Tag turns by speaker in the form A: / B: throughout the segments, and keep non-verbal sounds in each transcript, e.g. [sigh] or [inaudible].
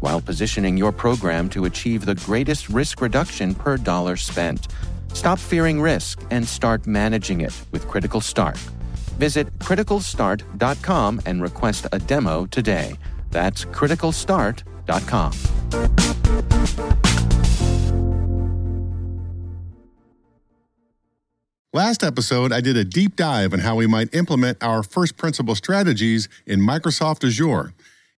A: while positioning your program to achieve the greatest risk reduction per dollar spent. Stop fearing risk and start managing it with Critical Start. Visit criticalstart.com and request a demo today. That's criticalstart.com.
B: Last episode, I did a deep dive on how we might implement our first principle strategies in Microsoft Azure.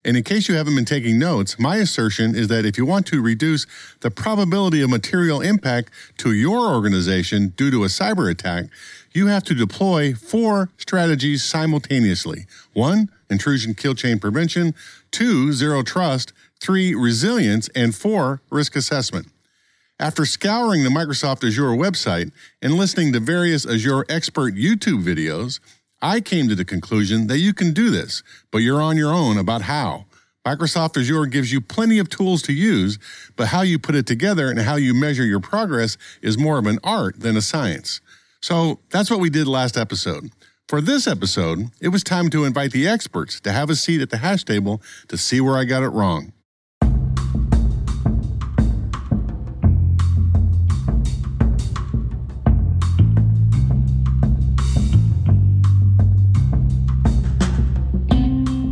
B: And in case you haven't been taking notes, my assertion is that if you want to reduce the probability of material impact to your organization due to a cyber attack, you have to deploy four strategies simultaneously. One, intrusion kill chain prevention. Two, zero trust. Three, resilience. And four, risk assessment. After scouring the Microsoft Azure website and listening to various Azure expert YouTube videos, I came to the conclusion that you can do this, but you're on your own about how. Microsoft Azure gives you plenty of tools to use, but how you put it together and how you measure your progress is more of an art than a science. So that's what we did last episode. For this episode, it was time to invite the experts to have a seat at the hash table to see where I got it wrong.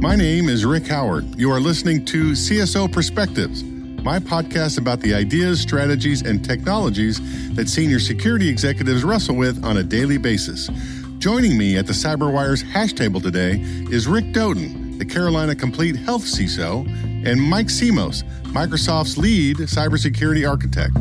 B: My name is Rick Howard. You are listening to CSO Perspectives, my podcast about the ideas, strategies, and technologies that senior security executives wrestle with on a daily basis. Joining me at the CyberWire's hash table today is Rick Doughty, the Carolina Complete Health CISO, and Mike Simos, Microsoft's lead cybersecurity architect.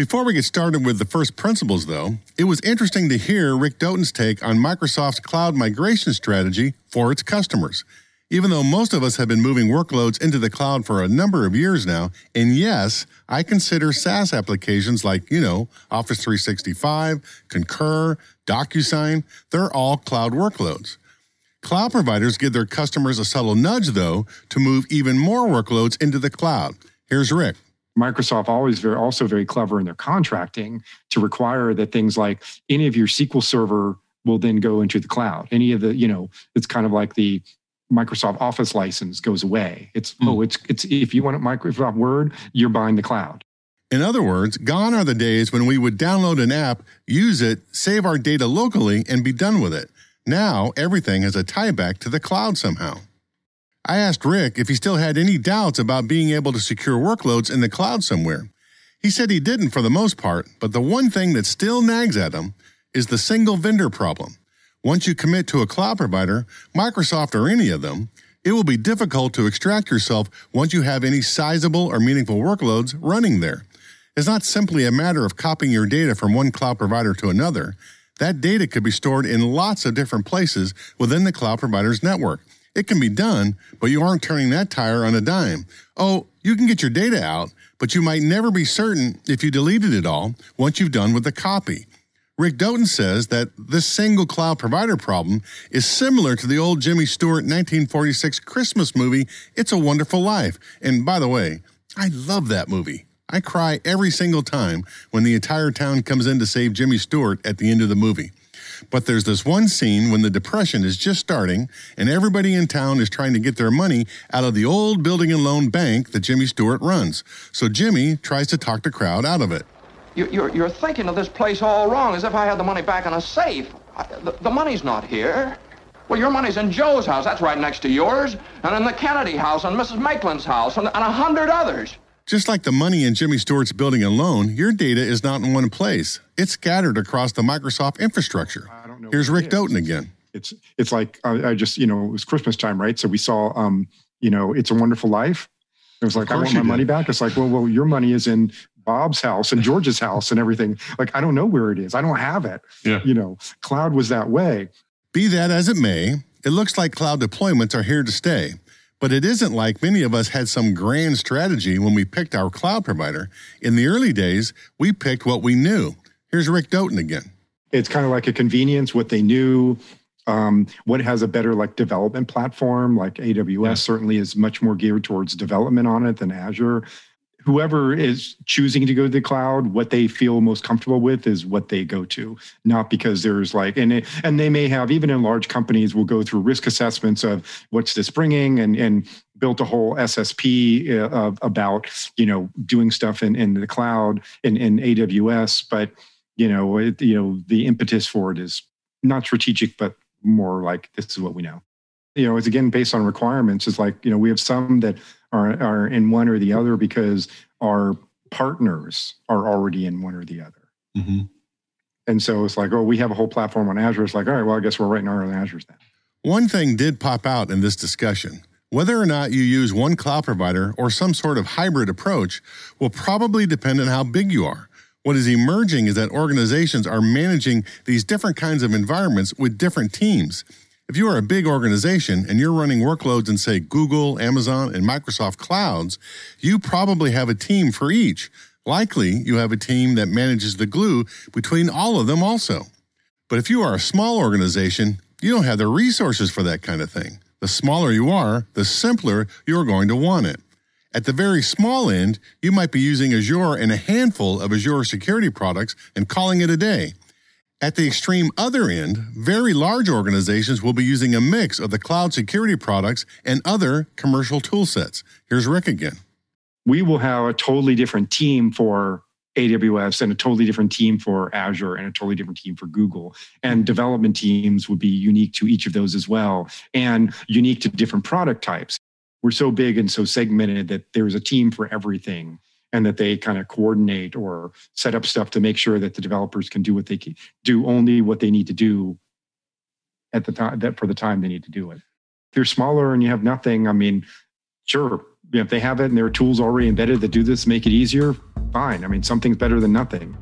B: Before we get started with the first principles, though, it was interesting to hear Rick Doughty's take on Microsoft's cloud migration strategy for its customers. Even though most of us have been moving workloads into the cloud for a number of years now, and yes, I consider SaaS applications like, you know, Office 365, Concur, DocuSign, they're all cloud workloads. Cloud providers give their customers a subtle nudge, though, to move even more workloads into the cloud. Here's Rick.
C: Microsoft always very also very clever in their contracting to require that things like any of your SQL Server will then go into the cloud. Any of the, you know, it's kind of like the Microsoft Office license goes away. It's mm. oh, it's it's if you want Microsoft Word, you're buying the cloud.
B: In other words, gone are the days when we would download an app, use it, save our data locally, and be done with it. Now everything has a tie back to the cloud somehow. I asked Rick if he still had any doubts about being able to secure workloads in the cloud somewhere. He said he didn't for the most part, but the one thing that still nags at him is the single vendor problem. Once you commit to a cloud provider, Microsoft or any of them, it will be difficult to extract yourself once you have any sizable or meaningful workloads running there. It's not simply a matter of copying your data from one cloud provider to another. That data could be stored in lots of different places within the cloud provider's network. It can be done, but you aren't turning that tire on a dime. Oh, you can get your data out, but you might never be certain if you deleted it all once you've done with the copy. Rick Doughty says that this single cloud provider problem is similar to the old Jimmy Stewart 1946 Christmas movie, It's a Wonderful Life. And by the way, I love that movie. I cry every single time when the entire town comes in to save Jimmy Stewart at the end of the movie. But there's this one scene when the Depression is just starting and everybody in town is trying to get their money out of the old building and loan bank that Jimmy Stewart runs. So Jimmy tries to talk the crowd out of it.
D: You're, you're thinking of this place all wrong, as if I had the money back in a safe. I, the, the money's not here. Well, your money's in Joe's house. That's right next to yours. And in the Kennedy house, and Mrs. Maitland's house, and, and a hundred others.
B: Just like the money in Jimmy Stewart's building alone, your data is not in one place. It's scattered across the Microsoft infrastructure.
C: I don't know.
B: Here's Rick
C: Doughty
B: again.
C: It's it's like I, I just you know it was Christmas time, right? So we saw um you know It's a Wonderful Life. It was like I want my
B: did.
C: money back. It's like well well your money is in Bob's house and George's [laughs] house and everything. Like I don't know where it is. I don't have it.
B: Yeah.
C: You know, cloud was that way.
B: Be that as it may, it looks like cloud deployments are here to stay. But it isn't like many of us had some grand strategy when we picked our cloud provider. In the early days, we picked what we knew. Here's Rick Doughty again.
C: it's kind of like a convenience what they knew um, what has a better like development platform like aws certainly is much more geared towards development on it than azure whoever is choosing to go to the cloud what they feel most comfortable with is what they go to. Not because there's like and it, and they may have even in large companies will go through risk assessments of what's this bringing and and built a whole ssp uh, of, about you know doing stuff in, in the cloud in, in aws but you know it, you know the impetus for it is not strategic but more like this is what we know. You know it's again based on requirements. It's like you know we have some that are are in one or the other because our partners are already in one or the other mm-hmm. and so it's like oh we have a whole platform on azure it's like all right well i guess we're writing our own Azure then
B: One thing did pop out in this discussion. Whether or not you use one cloud provider or some sort of hybrid approach will probably depend on how big you are. What is emerging is that organizations are managing these different kinds of environments with different teams. If you are a big organization and you're running workloads in, say, Google, Amazon, and Microsoft clouds, you probably have a team for each. Likely, you have a team that manages the glue between all of them also. But if you are a small organization, you don't have the resources for that kind of thing. The smaller you are, the simpler you're going to want it. At the very small end, you might be using Azure and a handful of Azure security products and calling it a day. At the extreme other end, very large organizations will be using a mix of the cloud security products and other commercial tool sets. Here's Rick again.
C: we will have a totally different team for AWS and a totally different team for Azure and a totally different team for Google. And development teams would be unique to each of those as well and unique to different product types. We're so big and so segmented that there's a team for everything and that they kind of coordinate or set up stuff to make sure that the developers can do what they can do only what they need to do at the time that for the time they need to do it. If you're smaller and you have nothing, I mean, sure, if they have it and there are tools already embedded that do this, make it easier, fine. I mean, something's better than nothing.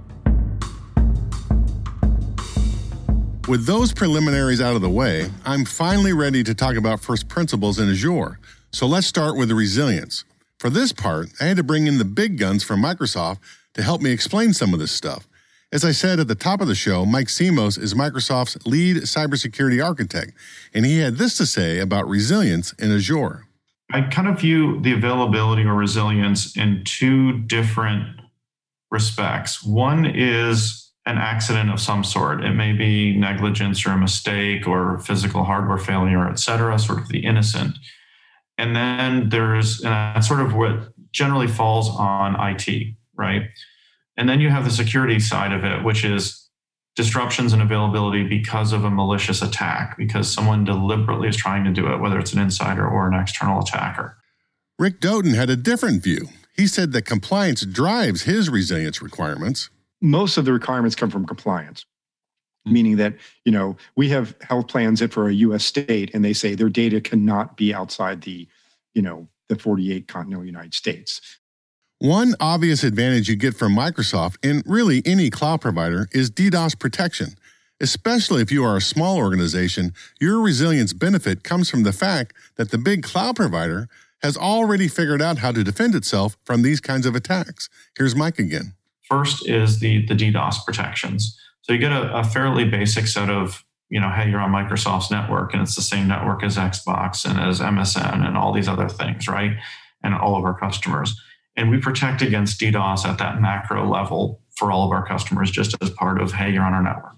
B: With those preliminaries out of the way, I'm finally ready to talk about first principles in Azure. So let's start with resilience. For this part, I had to bring in the big guns from Microsoft to help me explain some of this stuff. As I said at the top of the show, Mike Simos is Microsoft's lead cybersecurity architect, and he had this to say about resilience in Azure.
E: I kind of view the availability or resilience in two different respects. One is an accident of some sort. It may be negligence or a mistake or physical hardware failure, et cetera, sort of the innocent. And then there's, and that's sort of what generally falls on IT, right? And then you have the security side of it, which is disruptions in availability because of a malicious attack, because someone deliberately is trying to do it, whether it's an insider or an external attacker.
B: Rick Doughty had a different view. He said that compliance drives his resilience requirements.
C: Most of the requirements come from compliance, Mm-hmm. meaning that, you know, we have health plans that for a US state and they say their data cannot be outside the, you know, the 48 continental United States.
B: One obvious advantage you get from Microsoft and really any cloud provider is DDoS protection. Especially if you are a small organization, your resilience benefit comes from the fact that the big cloud provider has already figured out how to defend itself from these kinds of attacks. Here's Mike again.
E: First is the the DDoS protections. So you get a, a fairly basic set of, you know, hey, you're on Microsoft's network and it's the same network as Xbox and as MSN and all these other things, right? And all of our customers. And we protect against DDoS at that macro level for all of our customers, just as part of, hey, you're on our network.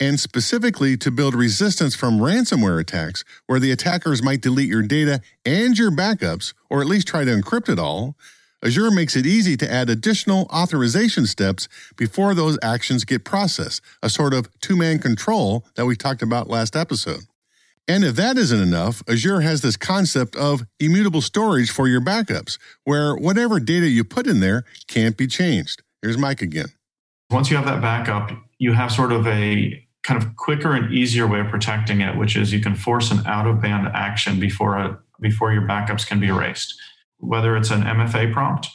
B: And specifically to build resistance from ransomware attacks, where the attackers might delete your data and your backups, or at least try to encrypt it all, Azure makes it easy to add additional authorization steps before those actions get processed, a sort of two man control that we talked about last episode. And if that isn't enough, Azure has this concept of immutable storage for your backups, where whatever data you put in there can't be changed. Here's Mike again.
E: Once you have that backup, you have sort of a kind of quicker and easier way of protecting it, which is you can force an out of band action before a, before your backups can be erased. Whether it's an MFA prompt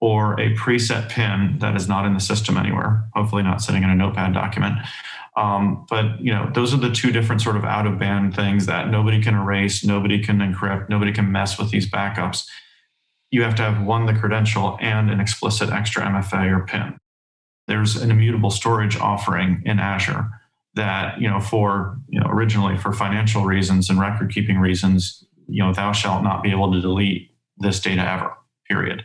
E: or a preset pin that is not in the system anywhere, hopefully not sitting in a notepad document. Um, but you know, those are the two different sort of out of band things that nobody can erase, nobody can encrypt, nobody can mess with these backups. You have to have one the credential and an explicit extra MFA or PIN. There's an immutable storage offering in Azure that you know for you know originally for financial reasons and record keeping reasons, you know thou shalt not be able to delete this data ever. Period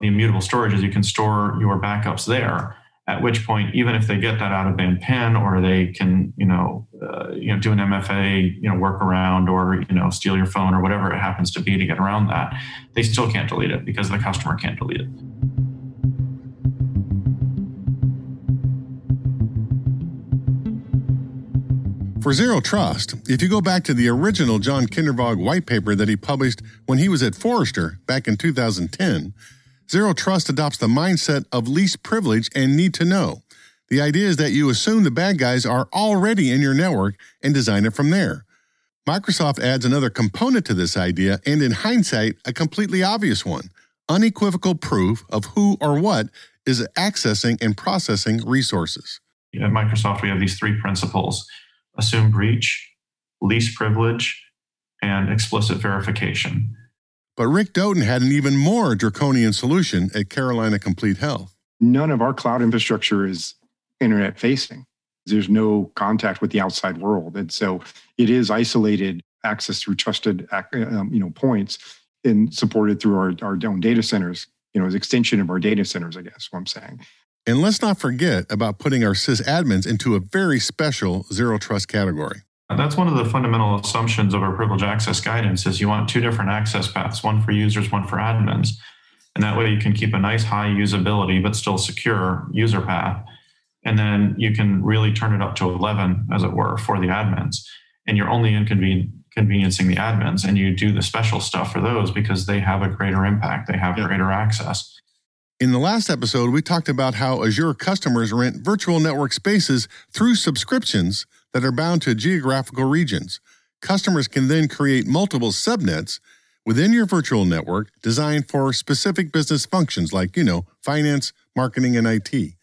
E: the immutable storage is you can store your backups there at which point even if they get that out of band pin or they can you know uh, you know do an mfa you know workaround or you know steal your phone or whatever it happens to be to get around that they still can't delete it because the customer can't delete it
B: For Zero Trust, if you go back to the original John Kindervag white paper that he published when he was at Forrester back in 2010, Zero Trust adopts the mindset of least privilege and need to know. The idea is that you assume the bad guys are already in your network and design it from there. Microsoft adds another component to this idea, and in hindsight, a completely obvious one unequivocal proof of who or what is accessing and processing resources.
E: At Microsoft, we have these three principles assume breach, least privilege, and explicit verification.
B: But Rick Doughty had an even more draconian solution at Carolina Complete Health.
C: None of our cloud infrastructure is internet facing. There's no contact with the outside world. And so it is isolated access through trusted um, you know, points and supported through our, our own data centers, you know, as extension of our data centers, I guess what I'm saying.
B: And let's not forget about putting our sysadmins into a very special zero trust category.
E: That's one of the fundamental assumptions of our privilege access guidance is you want two different access paths, one for users, one for admins. And that way you can keep a nice high usability, but still secure user path. And then you can really turn it up to 11, as it were, for the admins. And you're only inconveniencing the admins and you do the special stuff for those because they have a greater impact. They have greater access.
B: In the last episode, we talked about how Azure customers rent virtual network spaces through subscriptions that are bound to geographical regions. Customers can then create multiple subnets within your virtual network designed for specific business functions like, you know, finance, marketing, and IT.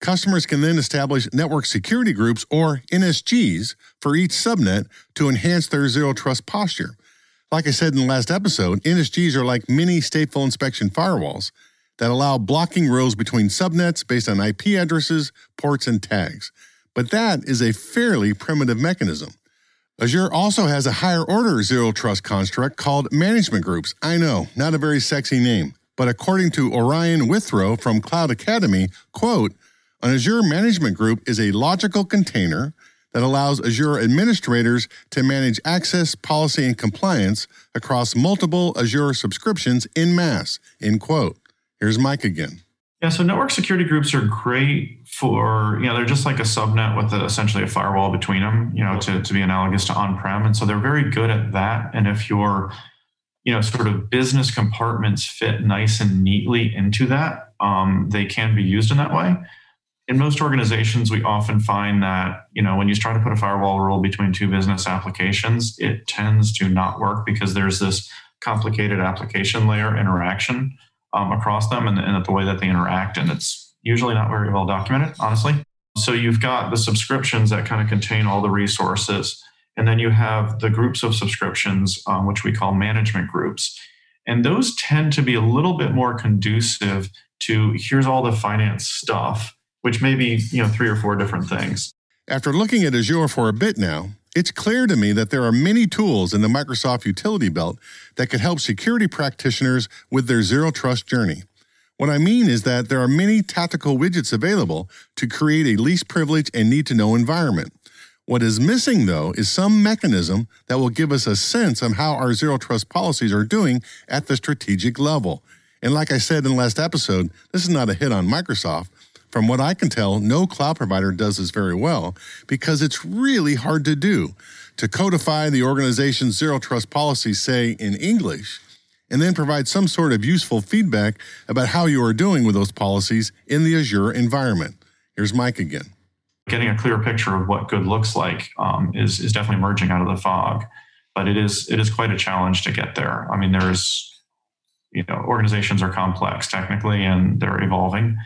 B: Customers can then establish network security groups or NSGs for each subnet to enhance their zero trust posture. Like I said in the last episode, NSGs are like mini stateful inspection firewalls that allow blocking rows between subnets based on IP addresses, ports, and tags. But that is a fairly primitive mechanism. Azure also has a higher order zero trust construct called management groups. I know, not a very sexy name, but according to Orion Withrow from Cloud Academy, quote, an Azure management group is a logical container that allows Azure administrators to manage access, policy, and compliance across multiple Azure subscriptions in mass, end quote. Here's Mike again.
E: Yeah, so network security groups are great for, you know, they're just like a subnet with a, essentially a firewall between them, you know, to, to be analogous to on prem. And so they're very good at that. And if your, you know, sort of business compartments fit nice and neatly into that, um, they can be used in that way. In most organizations, we often find that, you know, when you try to put a firewall rule between two business applications, it tends to not work because there's this complicated application layer interaction um, across them and, and the way that they interact. And it's usually not very well documented, honestly. So you've got the subscriptions that kind of contain all the resources. And then you have the groups of subscriptions, um, which we call management groups. And those tend to be a little bit more conducive to here's all the finance stuff, which may be, you know, three or four different things.
B: After looking at Azure for a bit now, it's clear to me that there are many tools in the Microsoft utility belt that could help security practitioners with their zero trust journey. What I mean is that there are many tactical widgets available to create a least privilege and need to know environment. What is missing, though, is some mechanism that will give us a sense of how our zero trust policies are doing at the strategic level. And like I said in the last episode, this is not a hit on Microsoft, From what I can tell, no cloud provider does this very well because it's really hard to do. To codify the organization's zero trust policy, say in English, and then provide some sort of useful feedback about how you are doing with those policies in the Azure environment. Here's Mike again.
E: Getting a clear picture of what good looks like um, is, is definitely emerging out of the fog, but it is it is quite a challenge to get there. I mean, there's you know organizations are complex technically and they're evolving,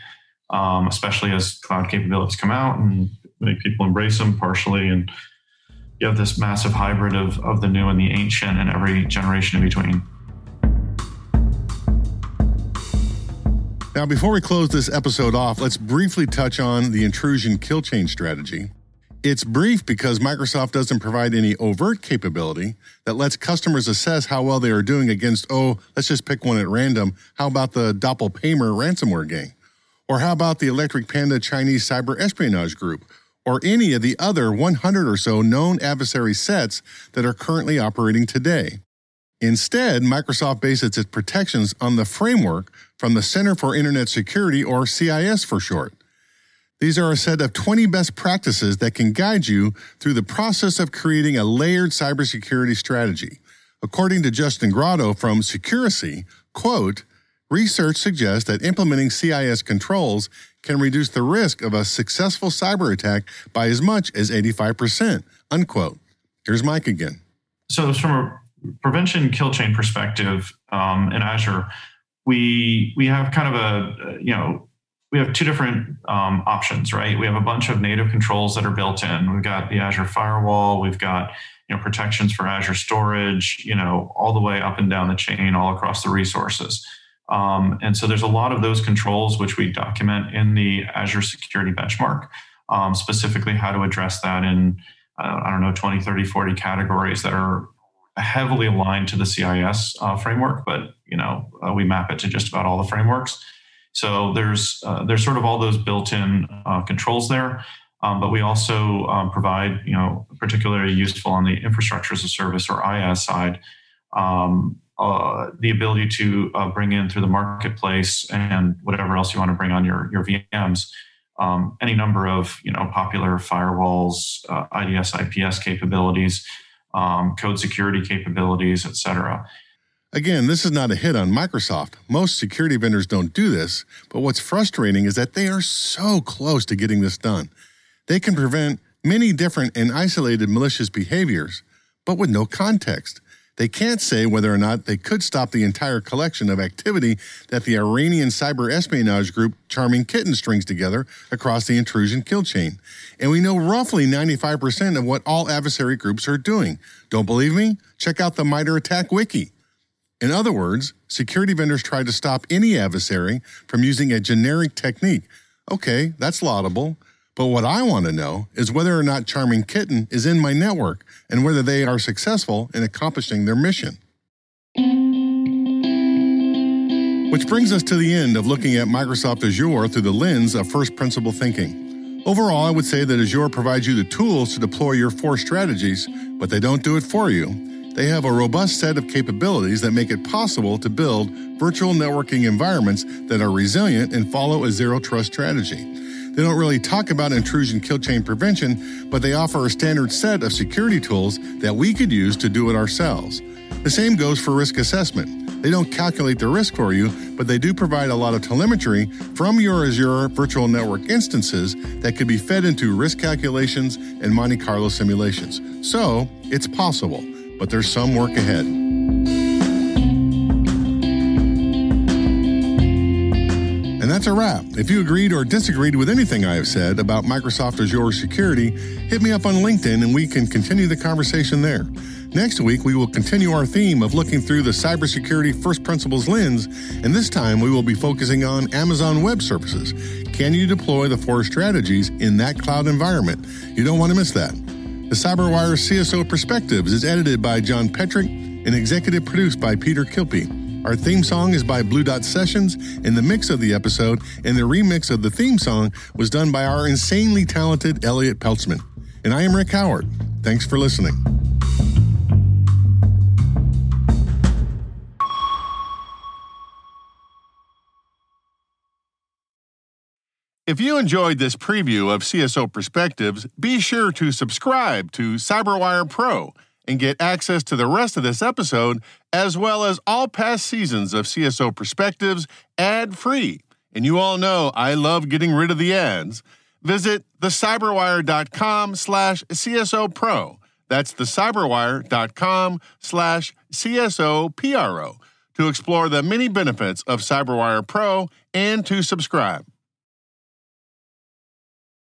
E: um, especially as cloud capabilities come out and many people embrace them partially and you have this massive hybrid of, of the new and the ancient and every generation in between.
B: Now, before we close this episode off, let's briefly touch on the intrusion kill chain strategy. It's brief because Microsoft doesn't provide any overt capability that lets customers assess how well they are doing against, oh, let's just pick one at random. How about the Doppelpaymer ransomware gang? Or how about the Electric Panda Chinese cyber espionage group? Or any of the other 100 or so known adversary sets that are currently operating today. Instead, Microsoft bases its protections on the framework from the Center for Internet Security, or CIS for short. These are a set of 20 best practices that can guide you through the process of creating a layered cybersecurity strategy. According to Justin Grotto from Securacy, quote, research suggests that implementing CIS controls can reduce the risk of a successful cyber attack by as much as 85%, unquote. Here's Mike again.
E: So from a prevention kill chain perspective um, in Azure, we we have kind of a you know we have two different um, options, right? We have a bunch of native controls that are built in. We've got the Azure firewall. We've got you know protections for Azure storage. You know all the way up and down the chain, all across the resources. Um, and so there's a lot of those controls which we document in the Azure Security Benchmark, um, specifically how to address that in uh, I don't know 20, 30, 40 categories that are heavily aligned to the CIS uh, framework, but you know uh, we map it to just about all the frameworks. So there's uh, there's sort of all those built-in uh, controls there, um, but we also um, provide you know particularly useful on the infrastructure as a service or IaaS side. Um, uh, the ability to uh, bring in through the marketplace and whatever else you want to bring on your your VMs, um, any number of you know popular firewalls, IDS, IPS capabilities, um, code security capabilities, et cetera.
B: Again, this is not a hit on Microsoft. Most security vendors don't do this, but what's frustrating is that they are so close to getting this done. They can prevent many different and isolated malicious behaviors, but with no context. They can't say whether or not they could stop the entire collection of activity that the Iranian cyber espionage group Charming Kitten strings together across the intrusion kill chain. And we know roughly 95% of what all adversary groups are doing. Don't believe me? Check out the MITRE ATT&CK wiki. In other words, security vendors try to stop any adversary from using a generic technique. Okay, that's laudable. But what I want to know is whether or not Charming Kitten is in my network and whether they are successful in accomplishing their mission. Which brings us to the end of looking at Microsoft Azure through the lens of first principle thinking. Overall, I would say that Azure provides you the tools to deploy your four strategies, but they don't do it for you. They have a robust set of capabilities that make it possible to build virtual networking environments that are resilient and follow a zero trust strategy. They don't really talk about intrusion kill chain prevention, but they offer a standard set of security tools that we could use to do it ourselves. The same goes for risk assessment. They don't calculate the risk for you, but they do provide a lot of telemetry from your Azure virtual network instances that could be fed into risk calculations and Monte Carlo simulations. So, it's possible, but there's some work ahead. That's a wrap. If you agreed or disagreed with anything I have said about Microsoft Azure security, hit me up on LinkedIn and we can continue the conversation there. Next week, we will continue our theme of looking through the cybersecurity first principles lens, and this time we will be focusing on Amazon Web Services. Can you deploy the four strategies in that cloud environment? You don't want to miss that. The CyberWire CSO Perspectives is edited by John Petrik and executive produced by Peter Kilpe. Our theme song is by Blue Dot Sessions, and the mix of the episode and the remix of the theme song was done by our insanely talented Elliot Peltzman. And I am Rick Howard. Thanks for listening. If you enjoyed this preview of CSO Perspectives, be sure to subscribe to CyberWire Pro and get access to the rest of this episode, as well as all past seasons of CSO Perspectives ad free. And you all know I love getting rid of the ads. Visit thecyberwire.com slash CSO Pro. That's thecyberwire.com slash CSO PRO to explore the many benefits of CyberWire Pro and to subscribe.